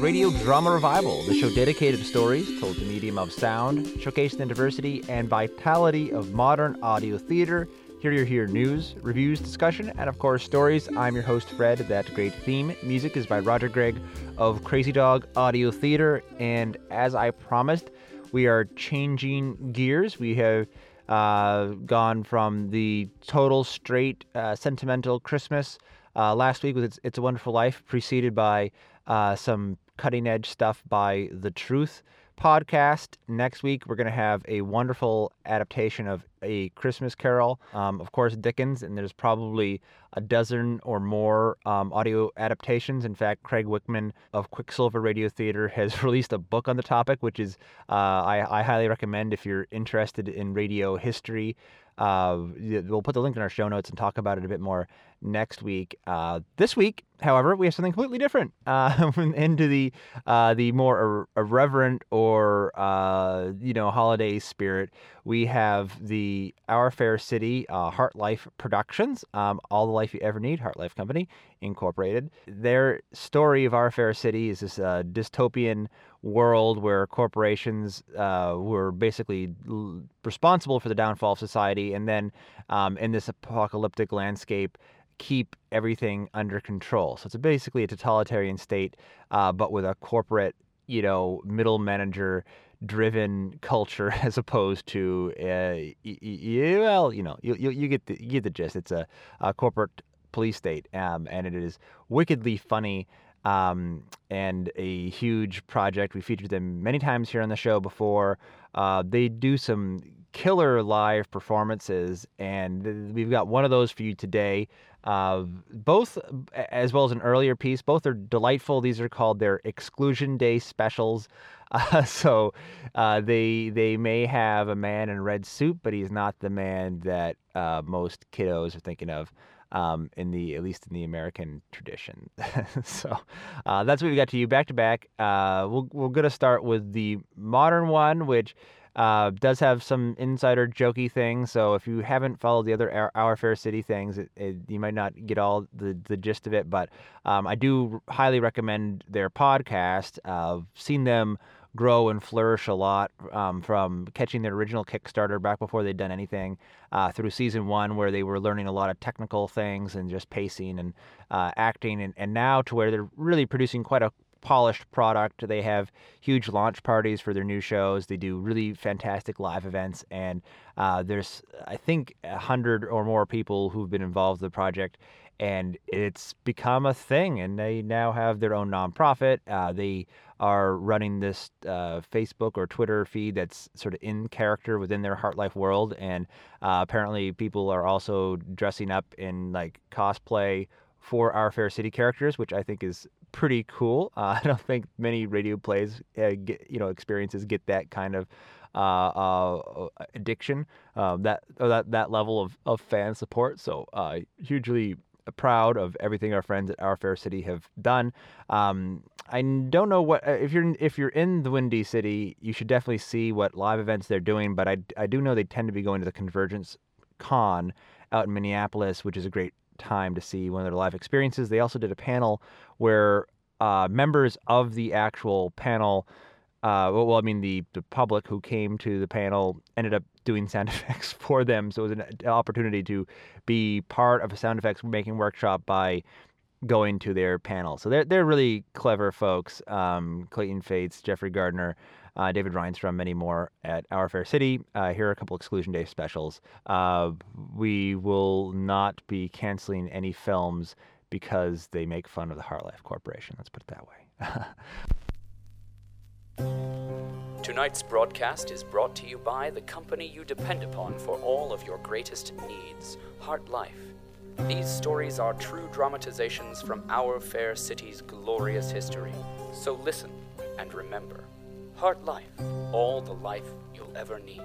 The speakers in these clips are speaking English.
Radio Drama Revival, the show dedicated to stories told the medium of sound, showcasing the diversity and vitality of modern audio theater. Here you hear news, reviews, discussion, and of course stories. I'm your host Fred. That great theme music is by Roger Gregg of Crazy Dog Audio Theater, and as I promised, we are changing gears. We have uh, gone from the total straight uh, sentimental Christmas uh, last week with it's, it's a Wonderful Life, preceded by uh, some cutting edge stuff by The Truth podcast. Next week, we're going to have a wonderful adaptation of A Christmas Carol, um, of course, Dickens, and there's probably a dozen or more um, audio adaptations. In fact, Craig Wichman of Quicksilver Radio Theater has released a book on the topic, which is uh, I, I highly recommend if you're interested in radio history. Uh, we'll put the link in our show notes and talk about it a bit more next week. Uh, this week, however, we have something completely different uh, into the uh, the more irreverent or uh, you know holiday spirit. We have the Our Fair City uh, HartLife Productions, um, all the life you ever need, HartLife Company Incorporated. Their story of Our Fair City is this dystopian world where corporations uh, were basically l- responsible for the downfall of society, and then um, in this apocalyptic landscape, keep everything under control. So it's basically a totalitarian state, uh, but with a corporate, you know, middle manager driven culture as opposed to uh, well you know you, you, you get the you get the gist it's a, a corporate police state um, and it is wickedly funny um, and a huge project. We featured them many times here on the show before. Uh, they do some killer live performances, and we've got one of those for you today. Uh, both, as well as an earlier piece, both are delightful. These are called their Exclusion Day specials. Uh, so uh, they they may have a man in a red suit, but he's not the man that uh, most kiddos are thinking of um, in the at least in the American tradition. so uh, that's what we got to you back to back. Uh, we'll, we're going to start with the modern one, which uh, does have some insider jokey things. So if you haven't followed the other Our, Our Fair City things, it, it, you might not get all the, the gist of it. But um, I do highly recommend their podcast. I've seen them grow and flourish a lot um, from catching their original Kickstarter back before they'd done anything uh, through season one, where they were learning a lot of technical things and just pacing and uh, acting, and, and now to where they're really producing quite a polished product. They have huge launch parties for their new shows. They do really fantastic live events, and uh, there's I think a hundred or more people who've been involved in the project, and it's become a thing. And they now have their own nonprofit. Uh, they are running this uh, Facebook or Twitter feed that's sort of in character within their HartLife world. And uh, apparently, people are also dressing up in like cosplay for our Fair City characters, which I think is pretty cool. Uh, I don't think many radio plays, uh, get, you know, experiences get that kind of uh, uh, addiction, um, that that that level of, of fan support. So hugely proud of everything our friends at Our Fair City have done. Um, I don't know what uh, if you're if you're in the Windy City, you should definitely see what live events they're doing. But I I do know they tend to be going to the Convergence Con out in Minneapolis, which is a great time to see one of their live experiences. They also did a panel where uh, members of the actual panel uh, well, I mean, the, the public who came to the panel ended up doing sound effects for them. So it was an opportunity to be part of a sound effects making workshop by going to their panel. So they're, they're really clever folks. Um, Clayton Faits, Jeffrey Gardner, uh, David Reinstrom, many more at Our Fair City. Uh, here are a couple Exclusion Day specials. Uh, we will not be canceling any films because they make fun of the HartLife Corporation. Let's put it that way. Tonight's broadcast is brought to you by the company you depend upon for all of your greatest needs, HartLife. These stories are true dramatizations from our fair city's glorious history. So listen and remember HartLife, all the life you'll ever need.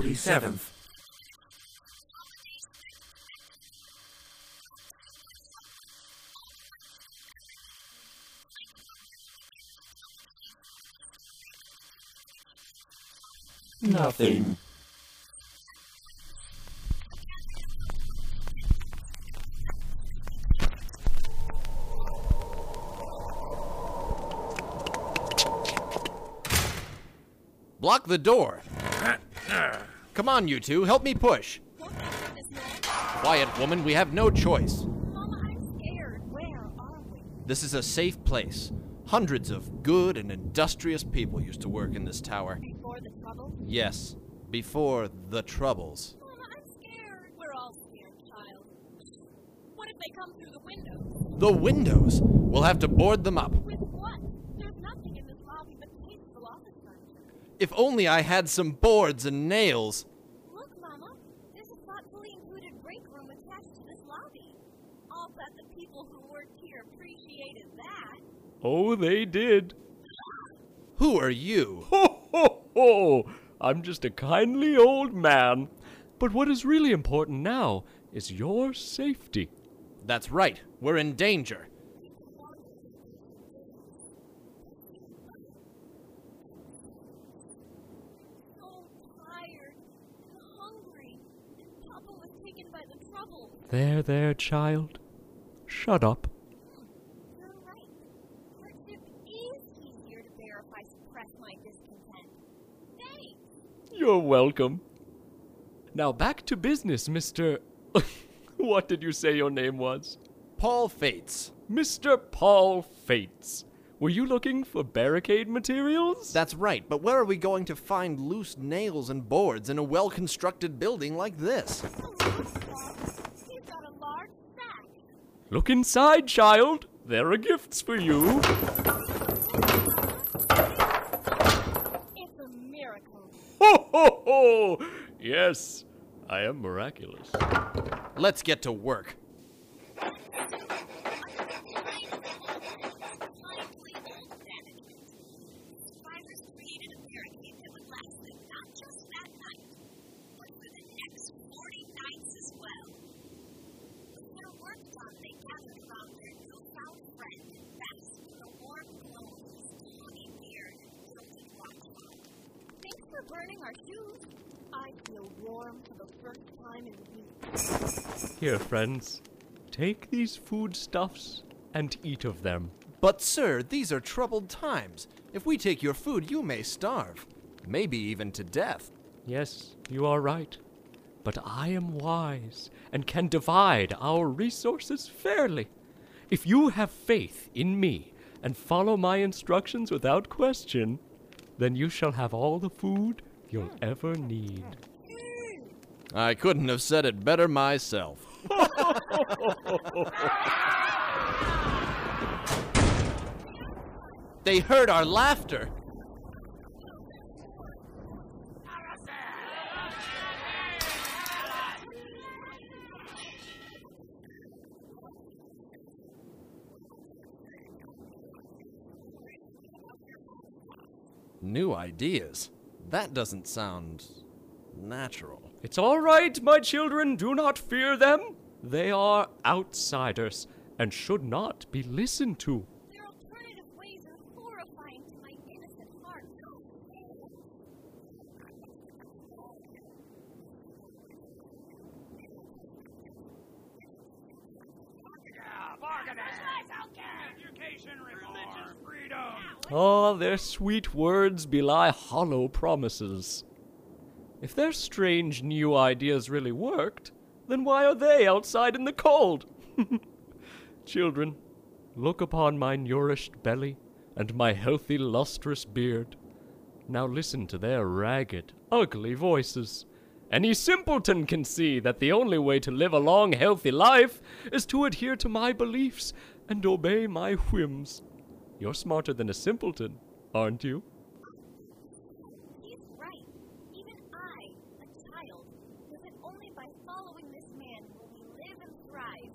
47th. Nothing. Block the door. Come on, you two, help me push. Quiet, woman, we have no choice. This is a safe place. Hundreds of good and industrious people used to work in this tower. Before the trouble? Yes, before the troubles. Mama, I'm scared. We're all scared, child. What if they come through the window? The windows! We'll have to board them up. With what? There's nothing in this lobby but office furniture. If only I had some boards and nails. Look, Mama. There's a thoughtfully included break room attached to this lobby. I'll bet the people who worked here appreciated that. Oh, they did. Who are you? Ho, ho, ho! I'm just a kindly old man. But what is really important now is your safety. That's right, we're in danger. So tired and hungry. And Papa was taken by the trouble. There, there, child. Shut up. You're right. Hardship is easier to bear if I suppress my discontent. Thanks. You're welcome. Now back to business, Mr. what did you say your name was? Paul Fates. Mr. Paul Fates. Were you looking for barricade materials? That's right, but where are we going to find loose nails and boards in a well constructed building like this? He's got a large sack. Look inside, child. There are gifts for you. It's a miracle. Yes, I am miraculous. Let's get to work. Survivors created a barricade that would last them not just that night, but for the next 40 nights as well. With their work done, they gathered around their newfound friend and basked in the warm glow of his tawny beard and tilted watchful. Thanks for burning our shoes. I feel warm for the first time in weeks. Here, friends, take these foodstuffs and eat of them. But, sir, these are troubled times. If we take your food, you may starve. Maybe even to death. Yes, you are right. But I am wise and can divide our resources fairly. If you have faith in me and follow my instructions without question, then you shall have all the food you'll hmm. ever need. I couldn't have said it better myself. they heard our laughter. New ideas? That doesn't sound natural. It's all right, my children, do not fear them. They are outsiders and should not be listened to. Their alternative ways are horrifying to my innocent heart. Ah, their sweet words belie hollow promises. If their strange new ideas really worked, then why are they outside in the cold? Children, look upon my nourished belly and my healthy, lustrous beard. Now listen to their ragged, ugly voices. Any simpleton can see that the only way to live a long, healthy life is to adhere to my beliefs and obey my whims. You're smarter than a simpleton, aren't you? He's right. Even I, a child, know that only by following this man will we live and thrive.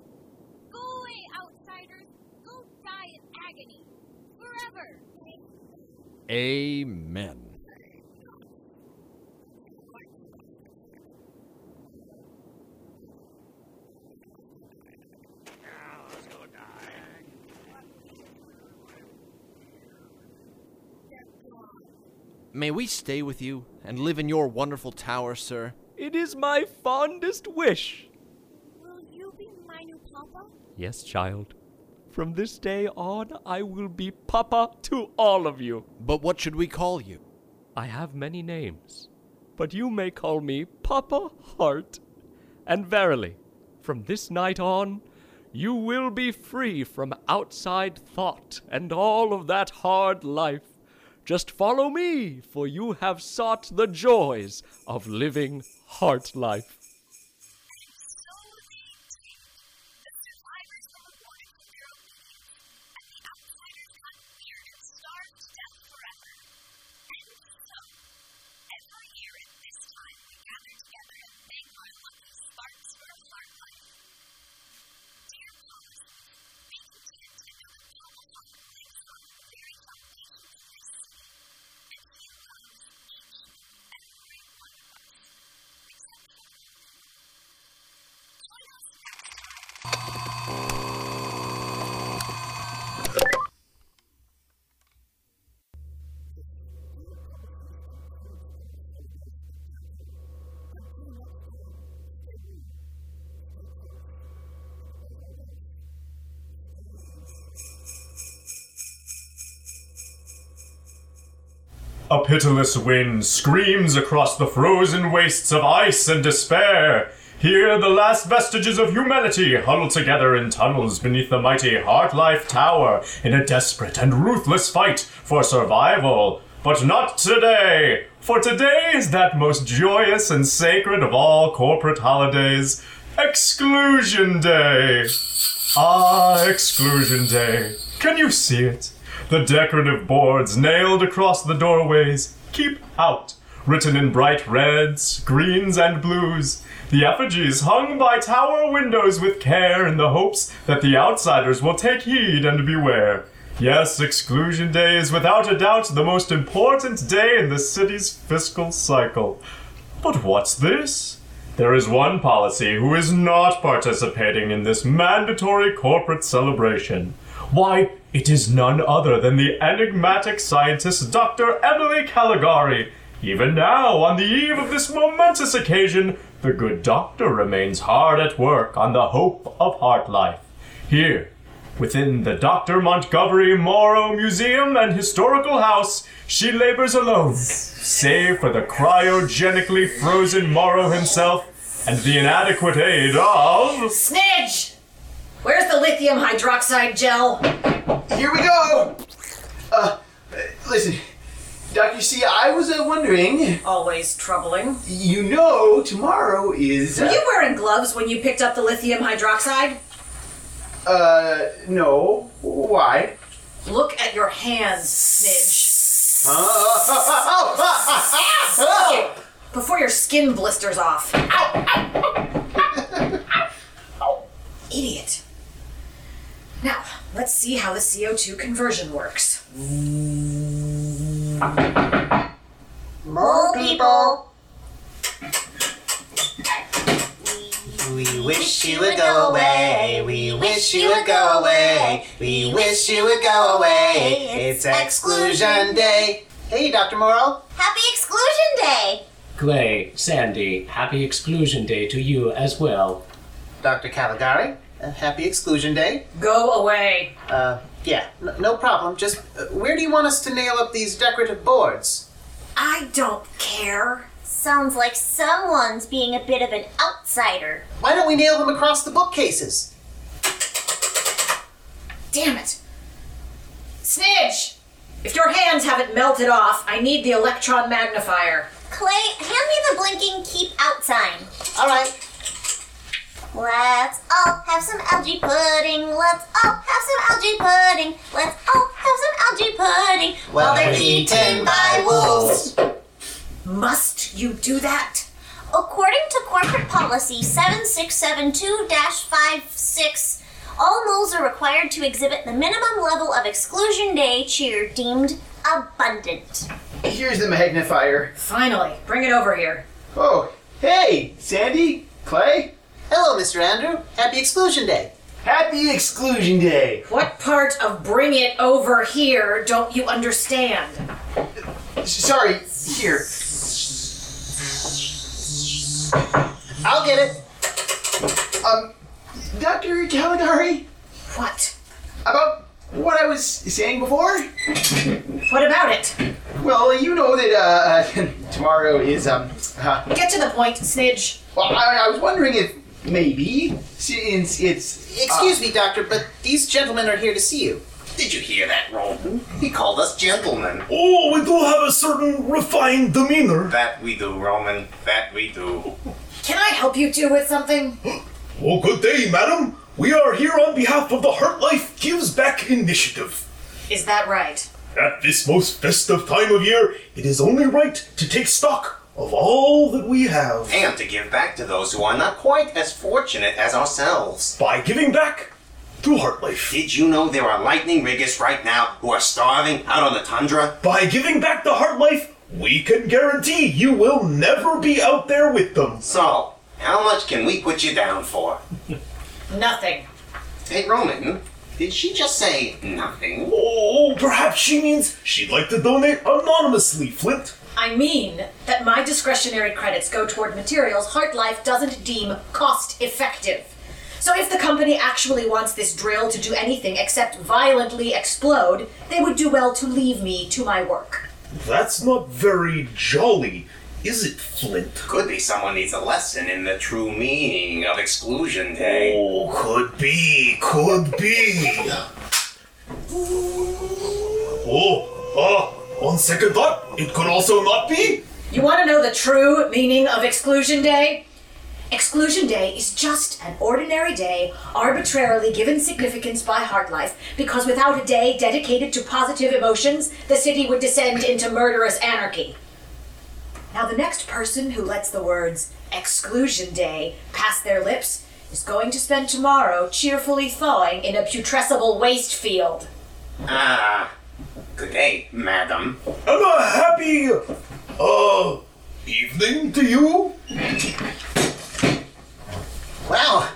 Go away, outsiders! Go die in agony! Forever! Amen. May we stay with you and live in your wonderful tower, sir? It is my fondest wish. Will you be my new papa? Yes, child. From this day on, I will be Papa to all of you. But what should we call you? I have many names, but you may call me Papa Hart. And verily, from this night on, you will be free from outside thought and all of that hard life. Just follow me, for you have sought the joys of living heart life. Pitiless wind screams across the frozen wastes of ice and despair. Here, the last vestiges of humanity huddle together in tunnels beneath the mighty HartLife Tower in a desperate and ruthless fight for survival. But not today, for today is that most joyous and sacred of all corporate holidays Exclusion Day. Ah, Exclusion Day. Can you see it? The decorative boards nailed across the doorways. Keep out. Written in bright reds, greens, and blues. The effigies hung by tower windows with care in the hopes that the outsiders will take heed and beware. Yes, Exclusion Day is without a doubt the most important day in the city's fiscal cycle. But what's this? There is one policy who is not participating in this mandatory corporate celebration. Why, it is none other than the enigmatic scientist Dr. Emily Caligari. Even now, on the eve of this momentous occasion, the good doctor remains hard at work on the hope of heart life. Here, within the Dr. Montgomery Morrow Museum and Historical House, she labors alone, save for the cryogenically frozen Morrow himself and the inadequate aid of. Snidge! Where's the lithium hydroxide gel? Here we go. Uh, listen, Doctor. See, I was uh, wondering. Always troubling. You know, tomorrow is. Were you wearing gloves when you picked up the lithium hydroxide? Uh, no. Why? Look at your hands, Snidge. Oh, Before your skin blisters off. Idiot. Now, let's see how the CO2 conversion works. Mole people. We wish you would go away. We wish you would go away. We wish you would go away. It's exclusion day. Hey, Dr. Morrow. Happy Exclusion Day. Clay, Sandy, happy exclusion day to you as well. Dr. Caligari. Happy exclusion day. Go away. Uh, yeah, n- no problem. Just uh, where do you want us to nail up these decorative boards? I don't care. Sounds like someone's being a bit of an outsider. Why don't we nail them across the bookcases? Damn it. Snidge! If your hands haven't melted off, I need the electron magnifier. Clay, hand me the blinking keep out sign. All right. Let's all have some algae pudding. Let's all have some algae pudding. Let's all have some algae pudding. While they're eaten by wolves. Must you do that? According to corporate policy 7672 56, all moles are required to exhibit the minimum level of exclusion day cheer deemed abundant. Here's the magnifier. Finally, bring it over here. Oh, hey, Sandy, Clay. Hello, Mr. Andrew. Happy exclusion day. Happy Exclusion Day. What part of bring it over here don't you understand? Sorry, Here. I'll get it. Um, Dr. Caligari? What? About what I was saying before? What about it? Well, you know that uh, tomorrow is um. Uh, Get to the point, Snidge. well, I, I was wondering if maybe since it's uh, Excuse me, Doctor, but these gentlemen are here to see you. Did you hear that, Roman? He called us gentlemen. Oh, we do have a certain refined demeanor. That we do, Roman. That we do. Can I help you two with something? Oh, good day, madam. We are here on behalf of the HartLife Gives Back Initiative. Is that right? At this most festive time of year, it is only right to take stock of all that we have. And to give back to those who are not quite as fortunate as ourselves. By giving back to HartLife. Did you know there are lightning riggers right now who are starving out on the tundra? By giving back to HartLife, we can guarantee you will never be out there with them. So, how much can we put you down for? Nothing. Hey, Roman, did she just say nothing? Oh, perhaps she means she'd like to donate anonymously, Flint. I mean that my discretionary credits go toward materials HartLife doesn't deem cost effective. So if the company actually wants this drill to do anything except violently explode, they would do well to leave me to my work. That's not very jolly, is it, Flint? Could be someone needs a lesson in the true meaning of exclusion day. Oh, could be, could be. Oh, uh, on second thought, it could also not be. You want to know the true meaning of Exclusion Day? Exclusion Day is just an ordinary day arbitrarily given significance by HartLife because without a day dedicated to positive emotions, the city would descend into murderous anarchy. Now, the next person who lets the words Exclusion Day pass their lips is going to spend tomorrow cheerfully thawing in a putrescible waste field. Ah, good day, madam. And a happy, uh, evening to you. Well,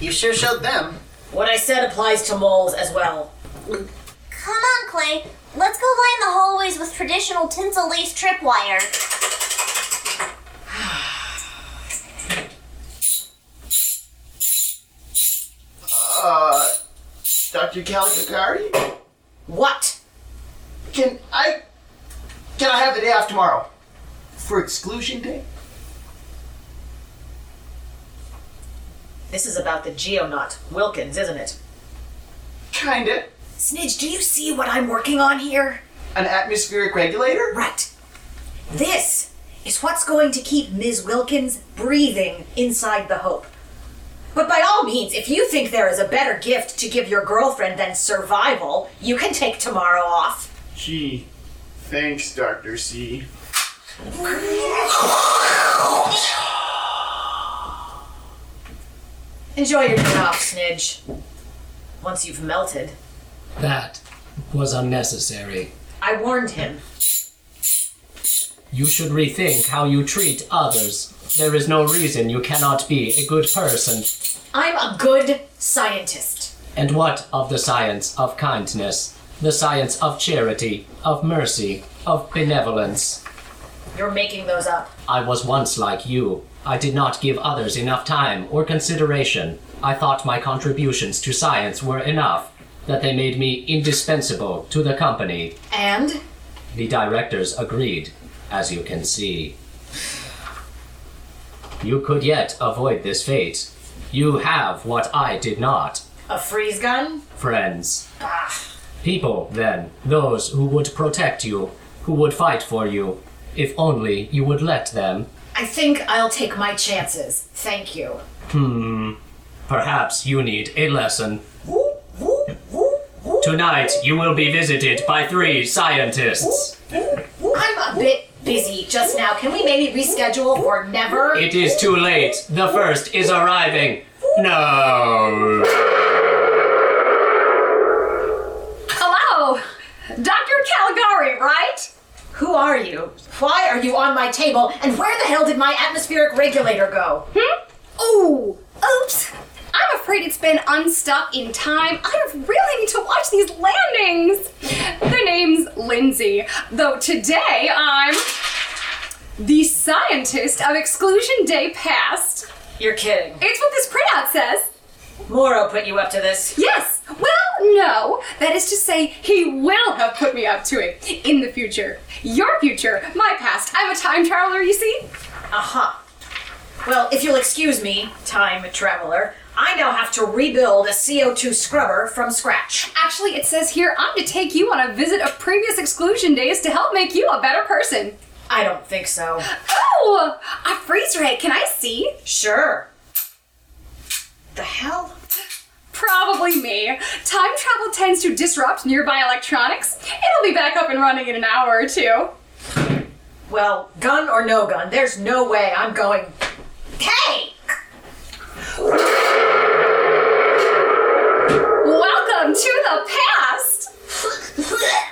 you sure showed them. What I said applies to moles as well. Come on, Clay. Let's go line the hallways with traditional tinsel lace tripwire. Uh, Dr. Caligari? What? Can I. Can I have the day off tomorrow? For exclusion day? This is about the Geonaut, Wilkins, isn't it? Kinda. Snidge, do you see what I'm working on here? An atmospheric regulator? Right. This is what's going to keep Ms. Wilkins breathing inside the Hope. But by all means, if you think there is a better gift to give your girlfriend than survival, you can take tomorrow off. Gee, thanks, Dr. C. Enjoy your day off, Snidge. Once you've melted. That was unnecessary. I warned him. You should rethink how you treat others. There is no reason you cannot be a good person. I'm a good scientist. And what of the science of kindness? The science of charity, of mercy, of benevolence? You're making those up. I was once like you. I did not give others enough time or consideration. I thought my contributions to science were enough, that they made me indispensable to the company. And? The directors agreed, as you can see. You could yet avoid this fate. You have what I did not. A freeze gun? Friends. Ah. People, then, those who would protect you, who would fight for you, if only you would let them. I think I'll take my chances. Thank you. Hmm. Perhaps you need a lesson. Tonight, you will be visited by three scientists. I'm a bit busy just now. Can we maybe reschedule or never? It is too late. The first is arriving. No. Right? Who are you? Why are you on my table? And where the hell did my atmospheric regulator go? Hmm? Ooh, oops. I'm afraid it's been unstuck in time. I really need to watch these landings. The name's Lindsay, though today I'm the scientist of Exclusion Day past. You're kidding. It's what this printout says. Moro put you up to this. Yes. Well, no. That is to say, he will have put me up to it in the future. Your future, my past. I'm a time traveler, you see? Aha. Well, if you'll excuse me, time traveler, I now have to rebuild a CO2 scrubber from scratch. Actually, it says here I'm to take you on a visit of previous exclusion days to help make you a better person. I don't think so. Oh, a freeze ray. Can I see? Sure. The hell? Probably me. Time travel tends to disrupt nearby electronics. It'll be back up and running in an hour or two. Well, gun or no gun, there's no way I'm going. Hey! Welcome to the past!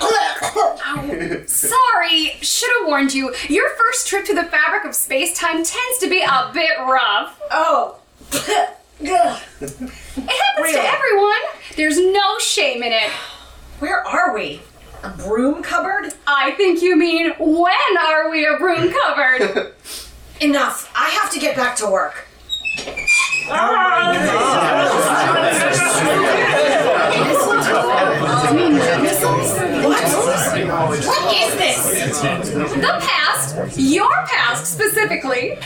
Ow. Sorry, should have warned you. Your first trip to the fabric of space time tends to be a bit rough. Oh. It happens to everyone. There's no shame in it. Where are we? A broom cupboard? I think you mean when are we a broom cupboard? Enough. I have to get back to work. Ah. What is this? the past, your past specifically.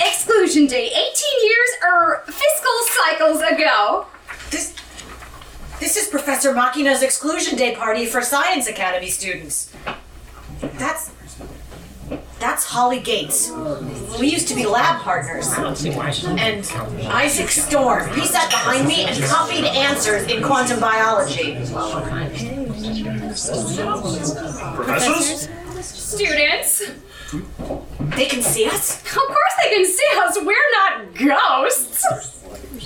Exclusion Day, 18 years or fiscal cycles ago. This This is Professor Machina's exclusion day party for Science Academy students. That's that's Holly Gates. We used to be lab partners. And Isaac Storm. He sat behind me and copied answers in quantum biology. Professors? Students. They can see us? Of course they can see us. We're not ghosts.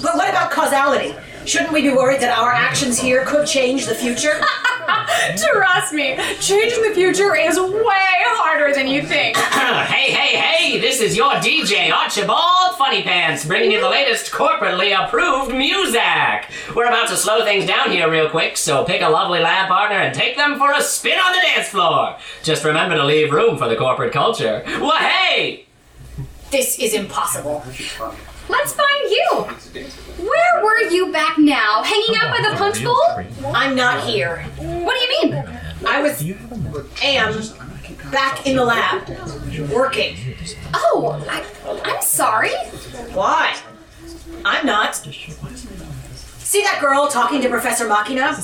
But what about causality? Shouldn't we be worried that our actions here could change the future? Trust me, changing the future is way harder than you think. hey, hey, hey! This is your DJ Archibald Funny Pants, bringing you the latest corporately approved music. We're about to slow things down here real quick, so pick a lovely lab partner and take them for a spin on the dance floor. Just remember to leave room for the corporate culture. Well, hey! This is impossible. Let's find you. Where were you back now? Hanging out by the punch bowl? I'm not here. What do you mean? I was am back in the lab, working. Oh, I, I'm sorry. Why? I'm not. See that girl talking to Professor Machina?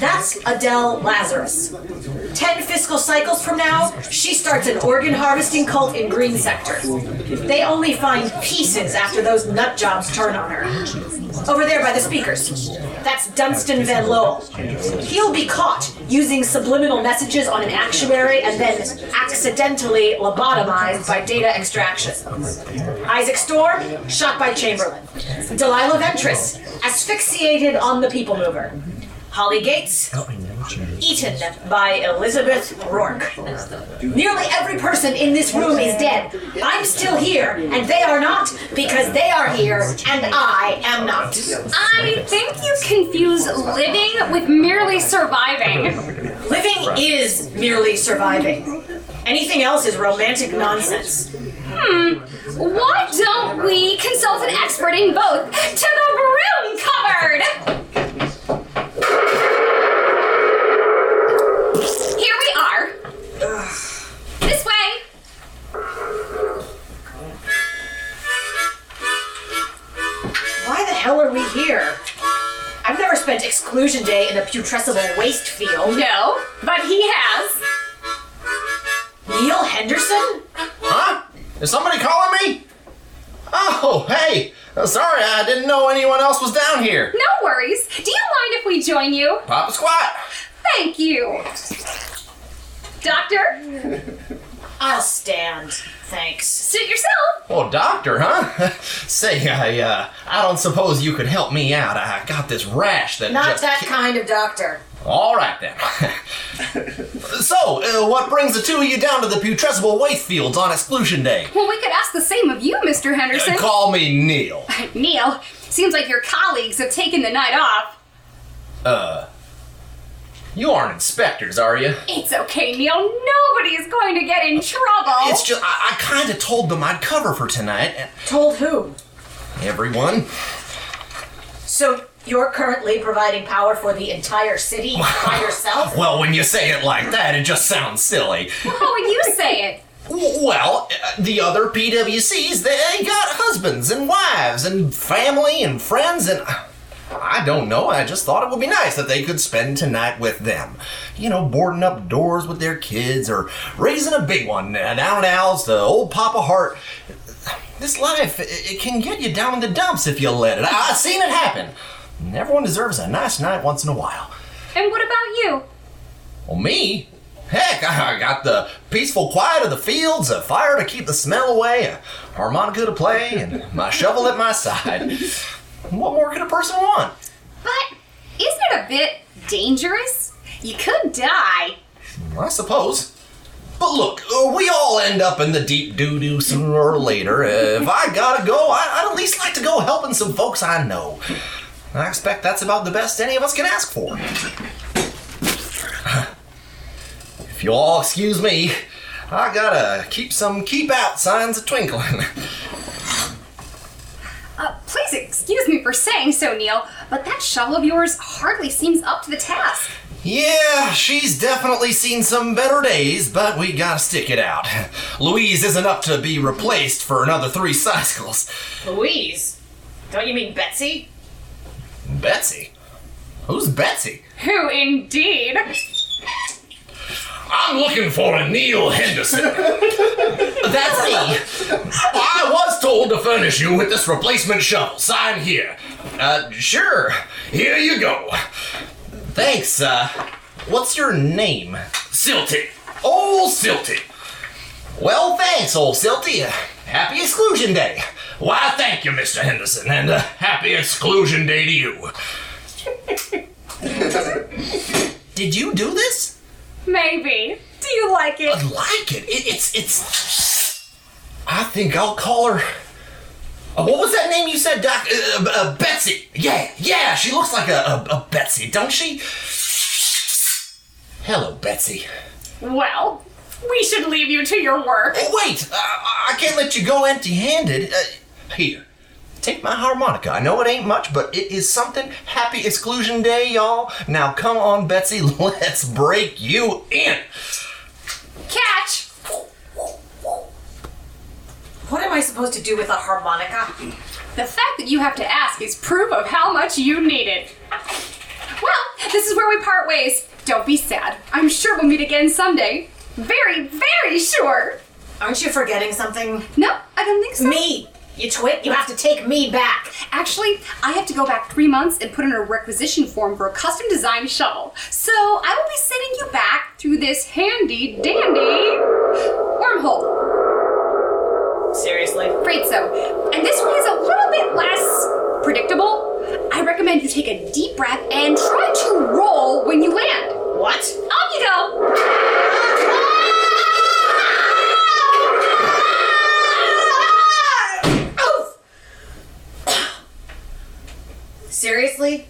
That's Adele Lazarus. Ten fiscal cycles from now, she starts an organ harvesting cult in Green Sector. They only find pieces after those nut jobs turn on her. Over there by the speakers. That's Dunstan Van Lowell. He'll be caught using subliminal messages on an actuary and then accidentally lobotomized by data extraction. Isaac Storm, shot by Chamberlain. Delilah Ventress, asphyxiated on the People Mover. Holly Gates, eaten by Elizabeth Rourke. Nearly every person in this room is dead. I'm still here, and they are not because they are here, and I am not. I think you confuse living with merely surviving. Living is merely surviving. Anything else is romantic nonsense. Hmm. Why don't we consult an expert in both to the broom cupboard? Here we are. This way. Why the hell are we here? I've never spent exclusion day in a putrescible waste field. No, but he has. Neil Henderson? Huh? Is somebody calling me? Oh, hey. Uh, sorry, I didn't know anyone else was down here. No worries. Do you mind if we join you? Papa Squat. Thank you. Doctor, I'll stand. Thanks. suit yourself. Oh, doctor, huh? Say, I, uh, I don't suppose you could help me out. I got this rash that Not just... that kind of doctor. All right, then. so, uh, what brings the two of you down to the putrescible waste fields on exclusion day? Well, we could ask the same of you, Mr. Henderson. Uh, call me Neil. Neil, seems like your colleagues have taken the night off. Uh, You aren't inspectors, are you? It's okay, Neil. Nobody is going to get in trouble. It's just, I, I kind of told them I'd cover for tonight. and Told who? Everyone. So you're currently providing power for the entire city by yourself? Well, when you say it like that, it just sounds silly. How would you say it? Well, uh, the other PWCs, they got husbands and wives and family and friends, and I don't know. I just thought it would be nice that they could spend tonight with them. You know, boarding up doors with their kids or raising a big one down at Al's to old Papa Hart. This life, it, can get you down in the dumps if you let it. I've seen it happen. Everyone deserves a nice night once in a while. And what about you? Well, me? Heck, I got the peaceful quiet of the fields, a fire to keep the smell away, a harmonica to play, and my shovel at my side. What more could a person want? But isn't it a bit dangerous? You could die. I suppose. But look, uh, we all end up in the deep doo doo sooner or later. Uh, if I gotta go, I- I'd at least like to go helping some folks I know. I expect that's about the best any of us can ask for. If you'll all excuse me, I gotta keep some keep out signs a twinkling. Please excuse me for saying so, Neil, but that shovel of yours hardly seems up to the task. Yeah, she's definitely seen some better days, but we gotta stick it out. Louise isn't up to be replaced for another three cycles. Louise? Don't you mean Betsy? Betsy? Who's Betsy? Who indeed? I'm looking for a Neil Henderson. That's me. I was told to furnish you with this replacement shovel. Sign here. Uh, sure. Here you go. Thanks, uh, what's your name? Silty. Old Silty. Well, thanks, old Silty. Happy Exclusion Day. Why, thank you, Mr. Henderson, and uh, happy Exclusion Day to you. Did you do this? Maybe. Do you like it? I like it. it it's it's. I think I'll call her. Uh, what was that name you said, Doc? Uh, uh, Betsy. Yeah, yeah. She looks like a, a, a Betsy, don't she? Hello, Betsy. Well, we should leave you to your work. Oh, wait, uh, I can't let you go empty-handed. Uh, here, take my harmonica. I know it ain't much, but it is something. Happy Exclusion Day, y'all. Now come on, Betsy. Let's break you in. Catch! What am I supposed to do with a harmonica? The fact that you have to ask is proof of how much you need it. Well, this is where we part ways. Don't be sad. I'm sure we'll meet again someday. Very, very sure. Aren't you forgetting something? No, I don't think so. Me! You twit, you have to take me back. Actually, I have to go back three months and put in a requisition form for a custom designed shovel. So I will be sending you back through this handy dandy wormhole. Seriously? Afraid so. And this one is a little bit less predictable. I recommend you take a deep breath and try to roll when you land. What? Off you go. Ah, Seriously?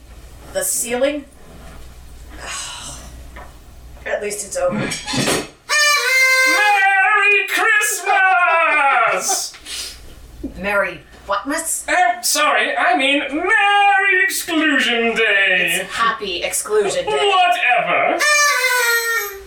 The ceiling? At least it's over. Merry Christmas! Merry whatmas? Uh, sorry, I mean Merry Exclusion Day! Happy exclusion day. Whatever!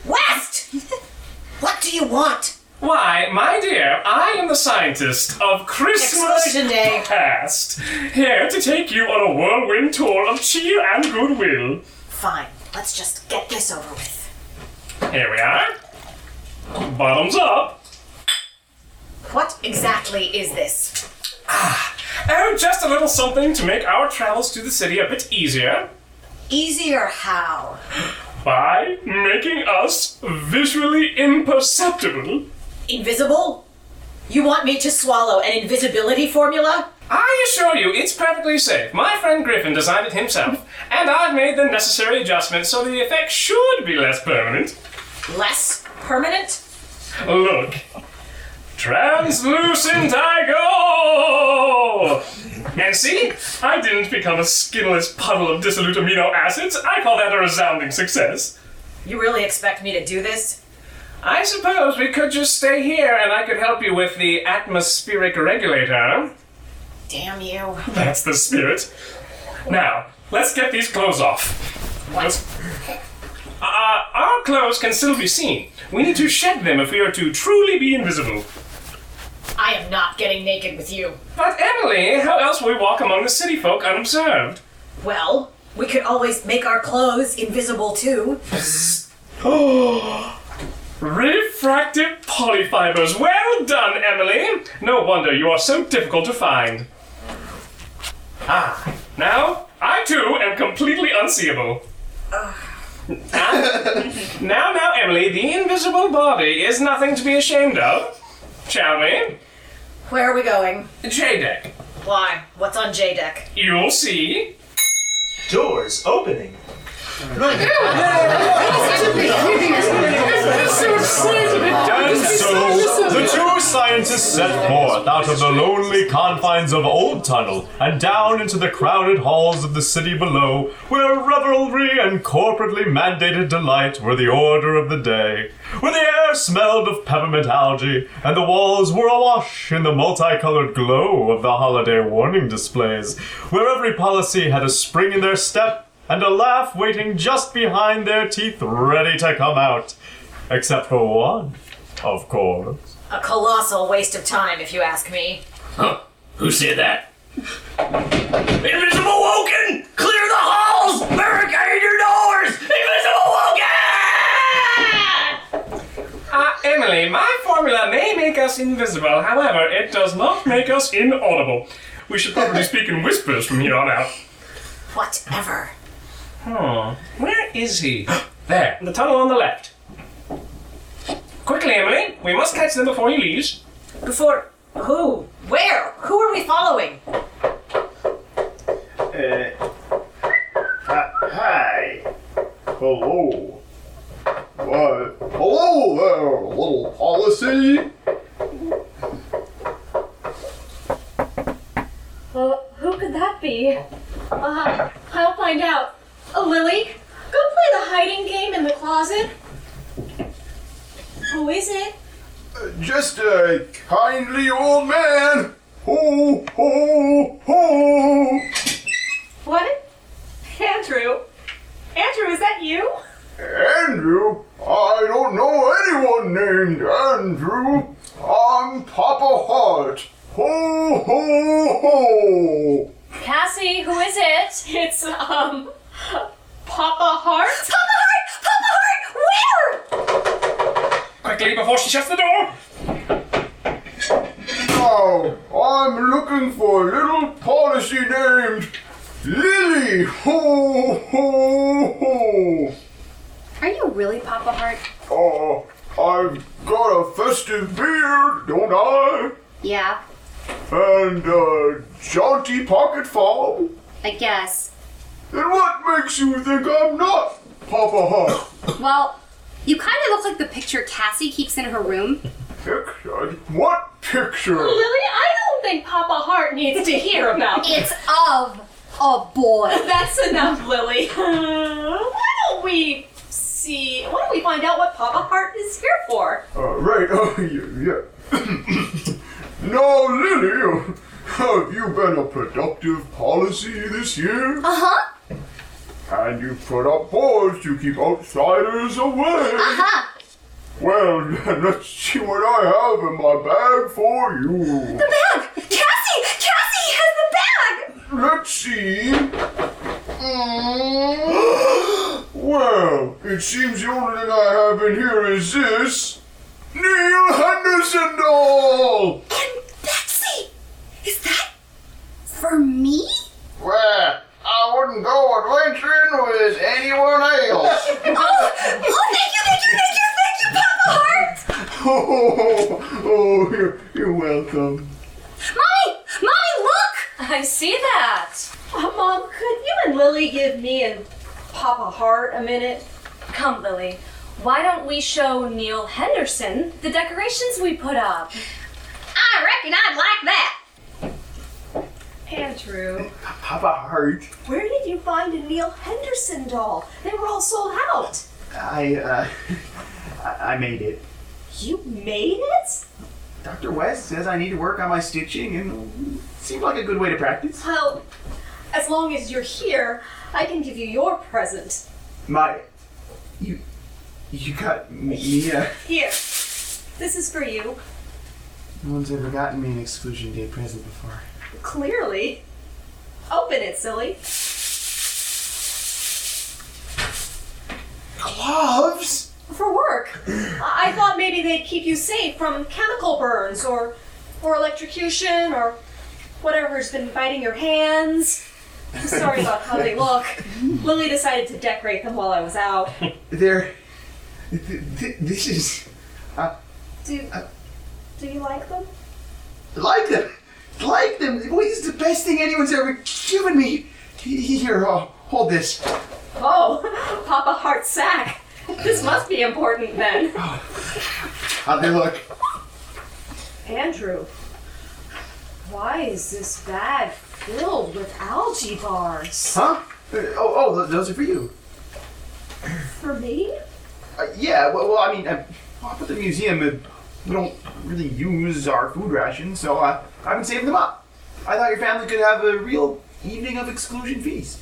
West! what do you want? Why, my dear, I am the scientist of Christmas Day. past, here to take you on a whirlwind tour of cheer and goodwill. Fine, let's just get this over with. Here we are. Bottoms up. What exactly is this? Ah, oh, just a little something to make our travels to the city a bit easier Easier how? by making us visually imperceptible. Invisible? You want me to swallow an invisibility formula? I assure you, it's perfectly safe. My friend Griffin designed it himself, and I've made the necessary adjustments so the effect should be less permanent. Less permanent? Look. Translucent I go! And see? I didn't become a skinless puddle of dissolute amino acids. I call that a resounding success. You really expect me to do this? I suppose we could just stay here and I could help you with the atmospheric regulator. Damn you. That's the spirit. Now, let's get these clothes off. What? Uh, our clothes can still be seen. We need to shed them if we are to truly be invisible. I am not getting naked with you. But Emily, how else will we walk among the city folk unobserved? Well, we could always make our clothes invisible too. Refractive polyfibers. Well done, Emily. No wonder you are so difficult to find. Ah, now I too am completely unseeable. Ah, now, now, Emily, the invisible body is nothing to be ashamed of. Shall we? Where are we going? J deck. Why? What's on J deck? You'll see. Doors opening. And so, the two scientists set forth out of the lonely confines of Old Tunnel and down into the crowded halls of the city below, where revelry and corporately mandated delight were the order of the day, where the air smelled of peppermint algae and the walls were awash in the multicolored glow of the holiday warning displays, where every policy had a spring in their step and a laugh waiting just behind their teeth ready to come out. Except for one, of course. A colossal waste of time, if you ask me. Huh? Who said that? Invisible Woken! Clear the halls! Barricade your doors! Invisible Woken! Ah, Emily, my formula may make us invisible, however, it does not make us inaudible. We should probably speak in whispers from here on out. Whatever. Hmm. Where is he? there, in the tunnel on the left. Quickly, Emily, we must catch them before he leaves. Before. Who? Where? Who are we following? Uh, hi. hi. Hello. What? Hello there, little policy. Uh, who could that be? Uh, I'll find out. Uh, Lily, go play the hiding game in the closet. Who is it? Just a kindly old man. Ho, ho, ho. What? Andrew? Andrew, is that you? Andrew? I don't know anyone named Andrew. I'm Papa Hart. Ho, ho, ho. Cassie, who is it? It's, um, Papa Hart? Papa Hart! Papa Hart! Where? Quickly, before she shuts the door! Now, I'm looking for a little policy named Lily. Ho, ho, ho. Are you really Papa Hart? Oh, I've got a festive beard, don't I? Yeah, And a jaunty pocket fob. I guess. Then what makes you think I'm not Papa Hart? Well, you kind of look like the picture Cassie keeps in her room. Picture? What picture? Lily, I don't think Papa Hart needs to hear about it. It's of a boy. That's enough, Lily. why don't we see? Why don't we find out what Papa Hart is here for? Uh, right, oh, yeah. yeah. now, Lily, have you been a productive policy this year? Uh huh. And you put up boards to keep outsiders away. Uh huh. Well, then let's see what I have in my bag for you. The bag! Cassie! Cassie has the bag! Let's see. Mm. well, it seems the only thing I have in here is this Neil Henderson doll. And Betsy! Is that For me? Well, I wouldn't go adventuring with anyone else. oh, oh, thank you, thank you, thank you, thank you, Papa Hart! oh, oh, you're, you're welcome. Mommy! Mommy, look! I see that. Uh, Mom, could you and Lily give me and Papa Hart a minute? Come, Lily. Why don't we show Neil Henderson the decorations we put up? I reckon I'd like that. Andrew, Papa Hart. where did you find a Neil Henderson doll? They were all sold out. I, uh, I I made it. You made it? Dr. West says I need to work on my stitching, and it seemed like a good way to practice. Well, as long as you're here, I can give you your present. My, you, you got me. me uh, Here. This is for you. no one's ever gotten me an exclusion day present before. Clearly. Open it, silly. Gloves? For work. I I thought maybe they'd keep you safe from chemical burns or or electrocution or whatever's been biting your hands. Sorry about how they look. Lily decided to decorate them while I was out. They're. Th- th- this is. Uh, Do Do you like them? like them. Like them. Boy, this is the best thing anyone's ever given me. Here, oh, hold this. Oh, Papa Hart sack. This must be important then. How'd they look? Andrew, why is this bag filled with algae bars? Huh? Uh, oh, oh, those are for you. For me? Uh, yeah, well, well, I mean, uh, up at the museum, uh, we don't really use our food rations, so uh, I've been saving them up. I thought your family could have a real evening of exclusion feast.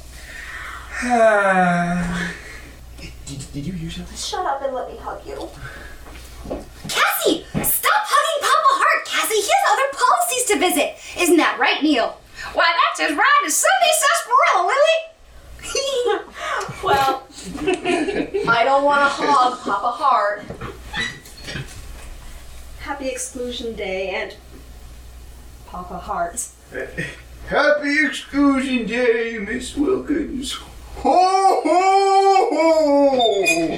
did, did you hear something? Shut up and let me hug you. Cassie, stop hugging Papa Hart, Cassie. He has other policies to visit. Isn't that right, Neil? Why, that's as right as Sunday sarsaparilla, Lily. well, I don't want to hog Papa Hart. Happy Exclusion Day and Papa Hart. Happy Exclusion Day, Miss Wilkins. Ho, ho, ho!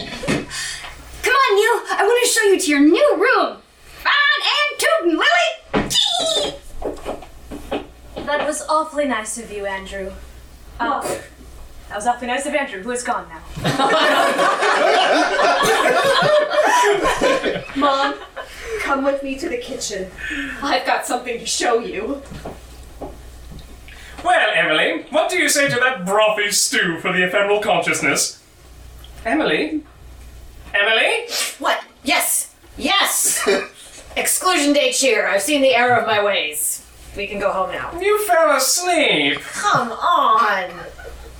Come on, Neil. I want to show you to your new room. Fine and tootin', Lily. That was awfully nice of you, Andrew. Oh, that was awfully nice of Andrew, who is gone now. Mom, come with me to the kitchen. I've got something to show you. Well, Emily, what do you say to that brothy stew for the ephemeral consciousness? Emily? Emily? What? Yes. Yes. Exclusion day cheer. I've seen the error of my ways. We can go home now. You fell asleep. Come on.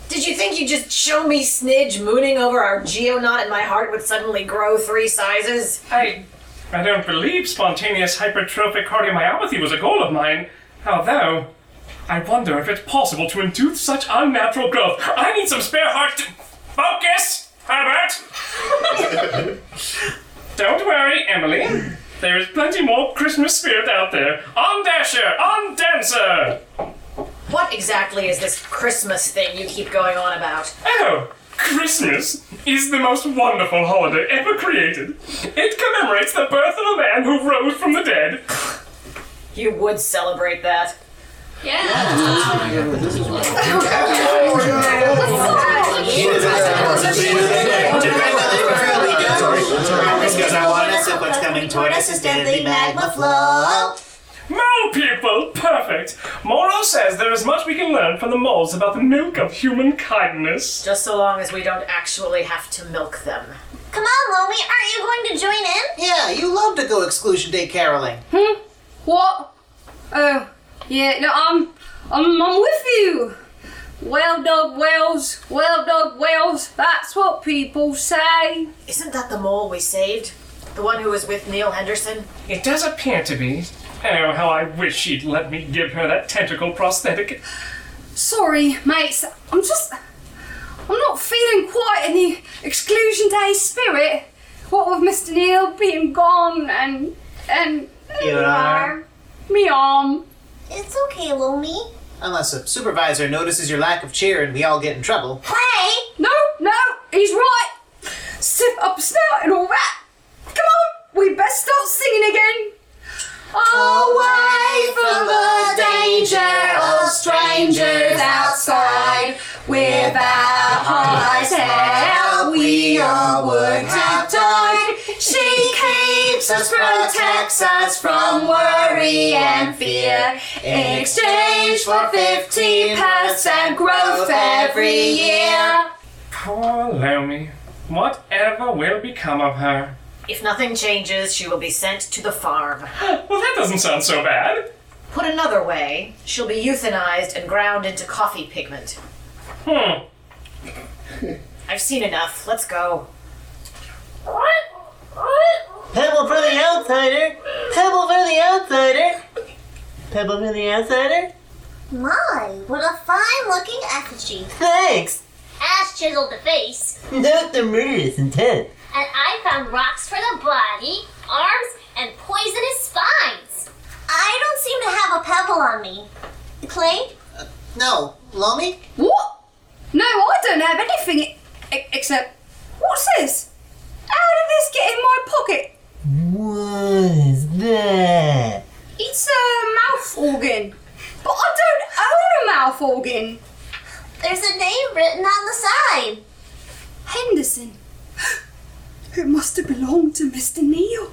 Did you think you'd just show me Snidge mooning over our geonaut and my heart would suddenly grow three sizes? I. I don't believe spontaneous hypertrophic cardiomyopathy was a goal of mine. Although, I wonder if it's possible to induce such unnatural growth. I need some spare heart to. Focus! Herbert! don't worry, Emily. There is plenty more Christmas spirit out there. On Dasher! On Dancer! What exactly is this Christmas thing you keep going on about? Oh, Christmas is the most wonderful holiday ever created. It commemorates the birth of a man who rose from the dead. You would celebrate that. Yeah. I want us if what's coming toward us is deadly magma flow. Mole people, perfect. Moreau says there is much we can learn from the moles about the milk of human kindness. Just so long as we don't actually have to milk them. Come on, Lomi, aren't you going to join in? Yeah, you love to go exclusion day caroling. Hmm? What? Oh, yeah, no, I'm, I'm, I'm with you. Well dug wells, well dug wells, that's what people say. Isn't that the mole we saved? The one who was with Neil Henderson? It does appear to be. Oh, how I wish she'd let me give her that tentacle prosthetic. Sorry, mates, I'm just, I'm not feeling quite in the exclusion day spirit. What with Mr. Neil being gone and, and, Your arm. me arm. It's okay, Lomi. Unless a supervisor notices your lack of cheer and we all get in trouble. Play! No, no, he's right. Sip up a snout and all that. Come on, we best start singing again. Away from the danger of strangers outside. Without Hart's help, we all would have died. She keeps us, protects us from worry and fear. In exchange for 15% growth every year. Poor Lomi. Whatever will become of her? If nothing changes, she will be sent to the farm. Well, that doesn't sound so bad. Put another way, she'll be euthanized and ground into coffee pigment. Hmm. I've seen enough. Let's go. Pebble for the outsider! Pebble for the outsider! Pebble for the outsider? My, what a fine looking effigy. Thanks! Ash chiseled the face, Note the murderous intent. And I found rocks for the body, arms, and poisonous spines. I don't seem to have a pebble on me. Clay? Uh, no. Lomi? What? No, I don't have anything e- e- except. What's this? How did this get in my pocket? What is that? It's a mouth organ. But I don't own a mouth organ. There's a name written on the side. Henderson. It must have belonged to Mr. Neil.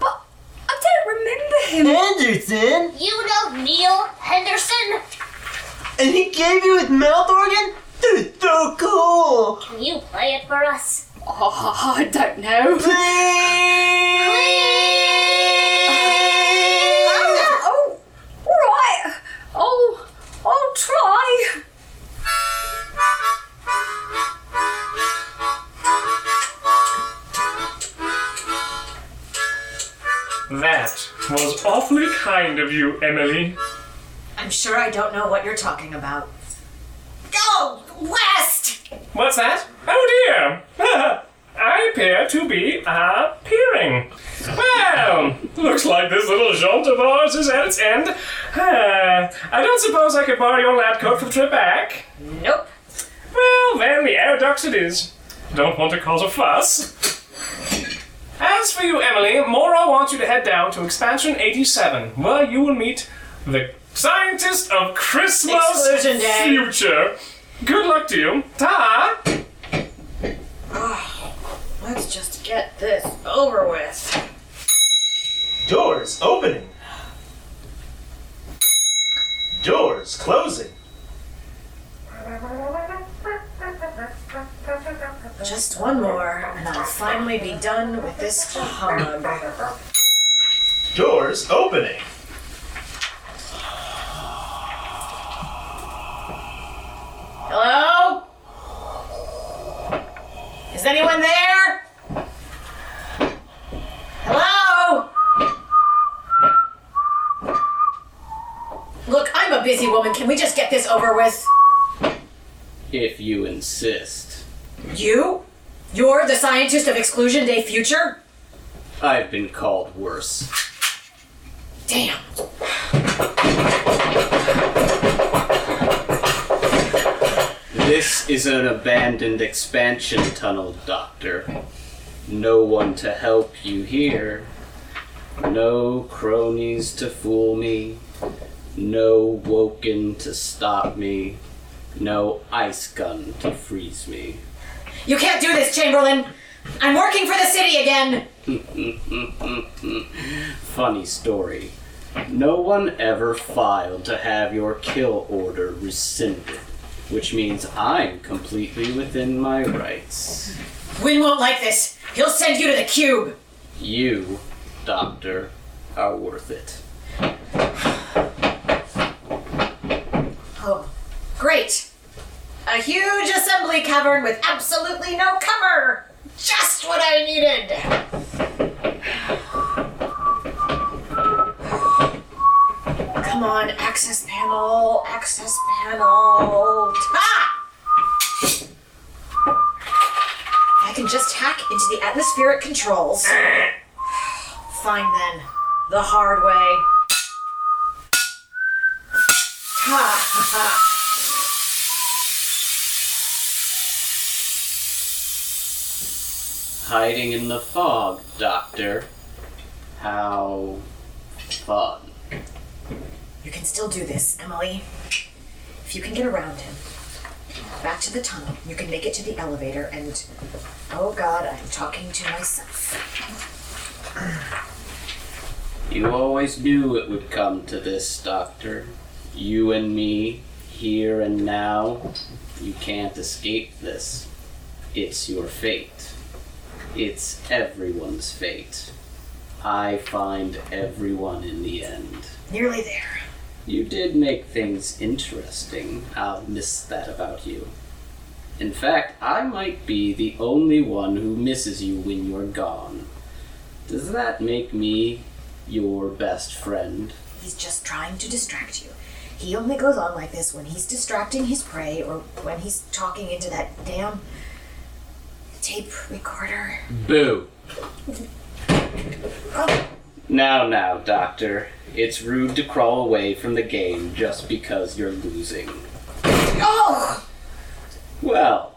But I don't remember him. Henderson? You know Neil Henderson? And he gave you his mouth organ? That's so cool! Can you play it for us? Oh, I don't know. Please, please. Oh, all right. I'll, I'll try. That was awfully kind of you, Emily. I'm sure I don't know what you're talking about. Go west! What's that? Oh dear! I appear to be appearing. Well, looks like this little jaunt of ours is at its end. Uh, I don't suppose I could borrow your lab coat for the trip back. Nope. Well, then the air ducts it is. Don't want to cause a fuss. As for you, Emily, Moreau wants you to head down to Expansion 87, where you will meet the scientist of Christmas Exclusion Day. future. Good luck to you. Ta! Ah, let's just get this over with. Doors opening. Doors closing. Just one more, and I'll finally be done with this humbug. Doors opening. Hello? Is anyone there? Hello? Look, I'm a busy woman. Can we just get this over with? If you insist. You? You're the scientist of Exclusion Day Future? I've been called worse. Damn. This is an abandoned expansion tunnel, Doctor. No one to help you here. No cronies to fool me. No woken to stop me. No ice gun to freeze me. You can't do this, Chamberlain! I'm working for the city again! Funny story. No one ever filed to have your kill order rescinded, which means I'm completely within my rights. Win won't like this. He'll send you to the cube. You, Doctor, are worth it. Oh, great. A huge assembly cavern with absolutely no cover. Just what I needed. Come on, access panel, access panel. Ah! I can just hack into the atmospheric controls. Fine then. The hard way. Ha ha ha. Hiding in the fog, Doctor. How fun. You can still do this, Emily. If you can get around him. Back to the tunnel. You can make it to the elevator and. Oh god, I'm talking to myself. You always knew it would come to this, Doctor. You and me, here and now. You can't escape this. It's your fate. It's everyone's fate. I find everyone in the end. Nearly there. You did make things interesting. I'll miss that about you. In fact, I might be the only one who misses you when you're gone. Does that make me your best friend? He's just trying to distract you. He only goes on like this when he's distracting his prey or when he's talking into that damn tape recorder. Boo. Oh. Now, now, Doctor. It's rude to crawl away from the game just because you're losing. Oh! Well,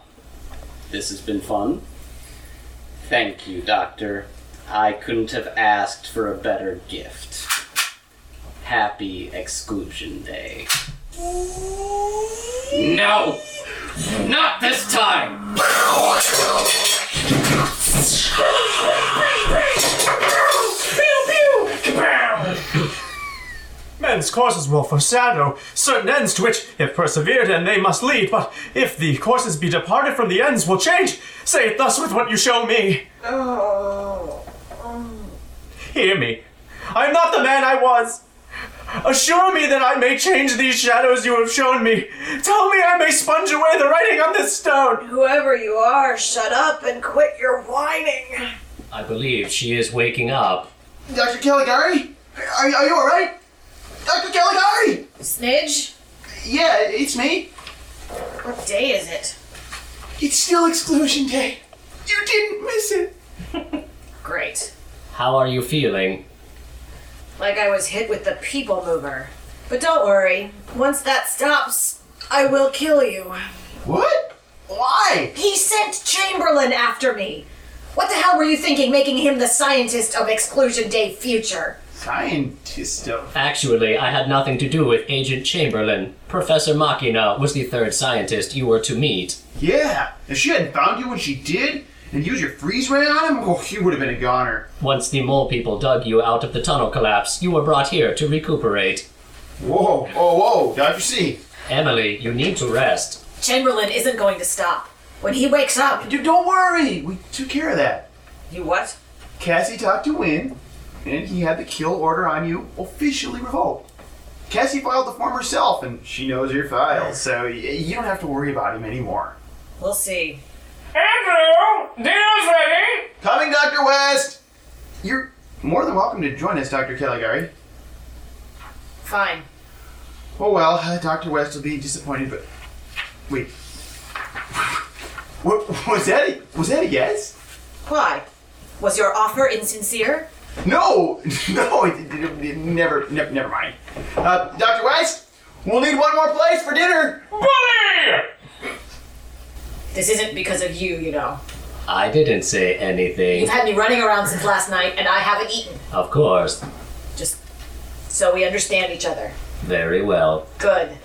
this has been fun. Thank you, Doctor. I couldn't have asked for a better gift. Happy Exclusion Day. No! Not this time! Men's courses will foreshadow certain ends to which, if persevered in, they must lead, but if the courses be departed from the ends, will change. Say it thus with what you show me. Oh. Um. Hear me. I am not the man I was. Assure me that I may change these shadows you have shown me. Tell me I may sponge away the writing on this stone. Whoever you are, shut up and quit your whining. I believe she is waking up. Dr. Caligari? Are, are you alright? Dr. Caligari! Snidge? Yeah, it's me. What day is it? It's still exclusion day. You didn't miss it. Great. How are you feeling? Like I was hit with the people mover. But don't worry. Once that stops, I will kill you. What? Why? He sent Chamberlain after me. What the hell were you thinking, making him the scientist of Exclusion Day future? Scientist of. Actually, I had nothing to do with Agent Chamberlain. Professor Machina was the third scientist you were to meet. Yeah. If she hadn't found you when she did, and use your freeze ray on him, oh, you would have been a goner. Once the mole people dug you out of the tunnel collapse, you were brought here to recuperate. Whoa, whoa, whoa, Dr. C. Emily, you need to rest. Chamberlain isn't going to stop. When he wakes up. Dude, don't worry. We took care of that. You what? Cassie talked to Win, and he had the kill order on you officially revoked. Cassie filed the form herself, and she knows your files, so y- you don't have to worry about him anymore. We'll see. Andrew! Dinner's ready! Coming, Dr. West! You're more than welcome to join us, Dr. Caligari. Fine. Oh well, uh, Dr. West will be disappointed, but. Wait. What, was that a, was that a yes? Why? Was your offer insincere? No! No, it, it, it- it never, never, never mind. Uh, Dr. West, we'll need one more place for dinner! Bully! This isn't because of you, you know. I didn't say anything. You've had me running around since last night, and I haven't eaten. Of course. Just so we understand each other. Very well. Good.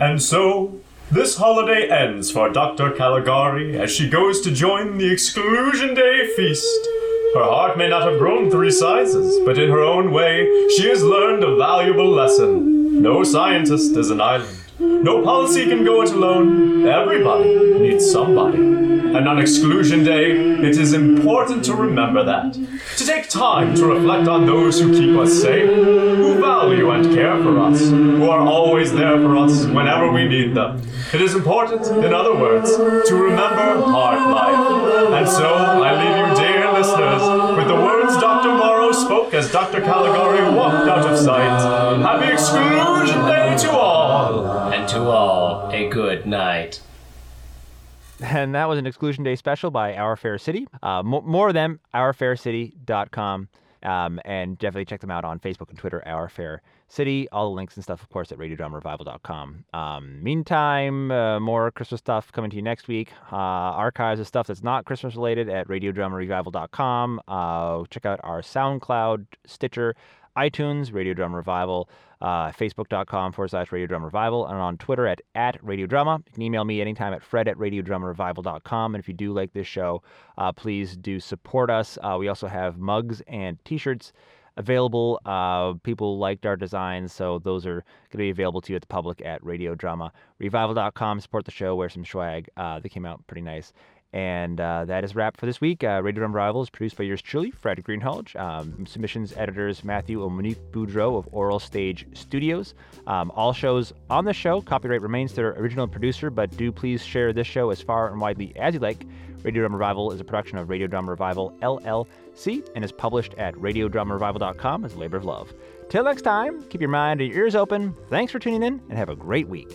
And so, this holiday ends for Dr. Caligari as she goes to join the Exclusion Day feast. Her heart may not have grown three sizes, but in her own way, she has learned a valuable lesson. No scientist is an island. No policy can go it alone. Everybody needs somebody. And on Exclusion Day, it is important to remember that. To take time to reflect on those who keep us safe, who value and care for us, who are always there for us whenever we need them. It is important, in other words, to remember HartLife. And so, I leave you, dear listeners, with the words Dr. Moreau spoke as Dr. Caligari walked out of sight. Happy Exclusion Day to all! To all, a good night. And that was an Exclusion Day special by Our Fair City. Uh, mo- more of them, ourfaircity.com. Um, and definitely check them out on Facebook and Twitter, Our Fair City. All the links and stuff, of course, at radiodramarevival.com. Um, meantime, uh, more Christmas stuff coming to you next week. Uh, archives of stuff that's not Christmas related at radiodramarevival.com. Uh, check out our SoundCloud, Stitcher, iTunes, Radio Drama Revival, uh, Facebook.com forward slash Radio Drama Revival, and on Twitter at, at Radio Drama. You can email me anytime at fred at radiodramarevival.com. And if you do like this show, uh, please do support us. Uh, we also have mugs and t shirts available. Uh, people liked our designs, so those are going to be available to you at the public at radiodramarevival.com. Support the show, wear some swag. Uh, they came out pretty nice. And uh, that is a wrap for this week. Uh, Radio Revival is produced by yours truly, Fred Greenhalgh. Um, submissions editors Matthew and Monique Boudreau of Oral Stage Studios. Um, all shows on the show, copyright remains their original producer, but do please share this show as far and widely as you like. Radio Drama Revival is a production of Radio Drama Revival LLC and is published at radiodramarevival.com as a labor of love. Till next time, keep your mind and your ears open. Thanks for tuning in and have a great week.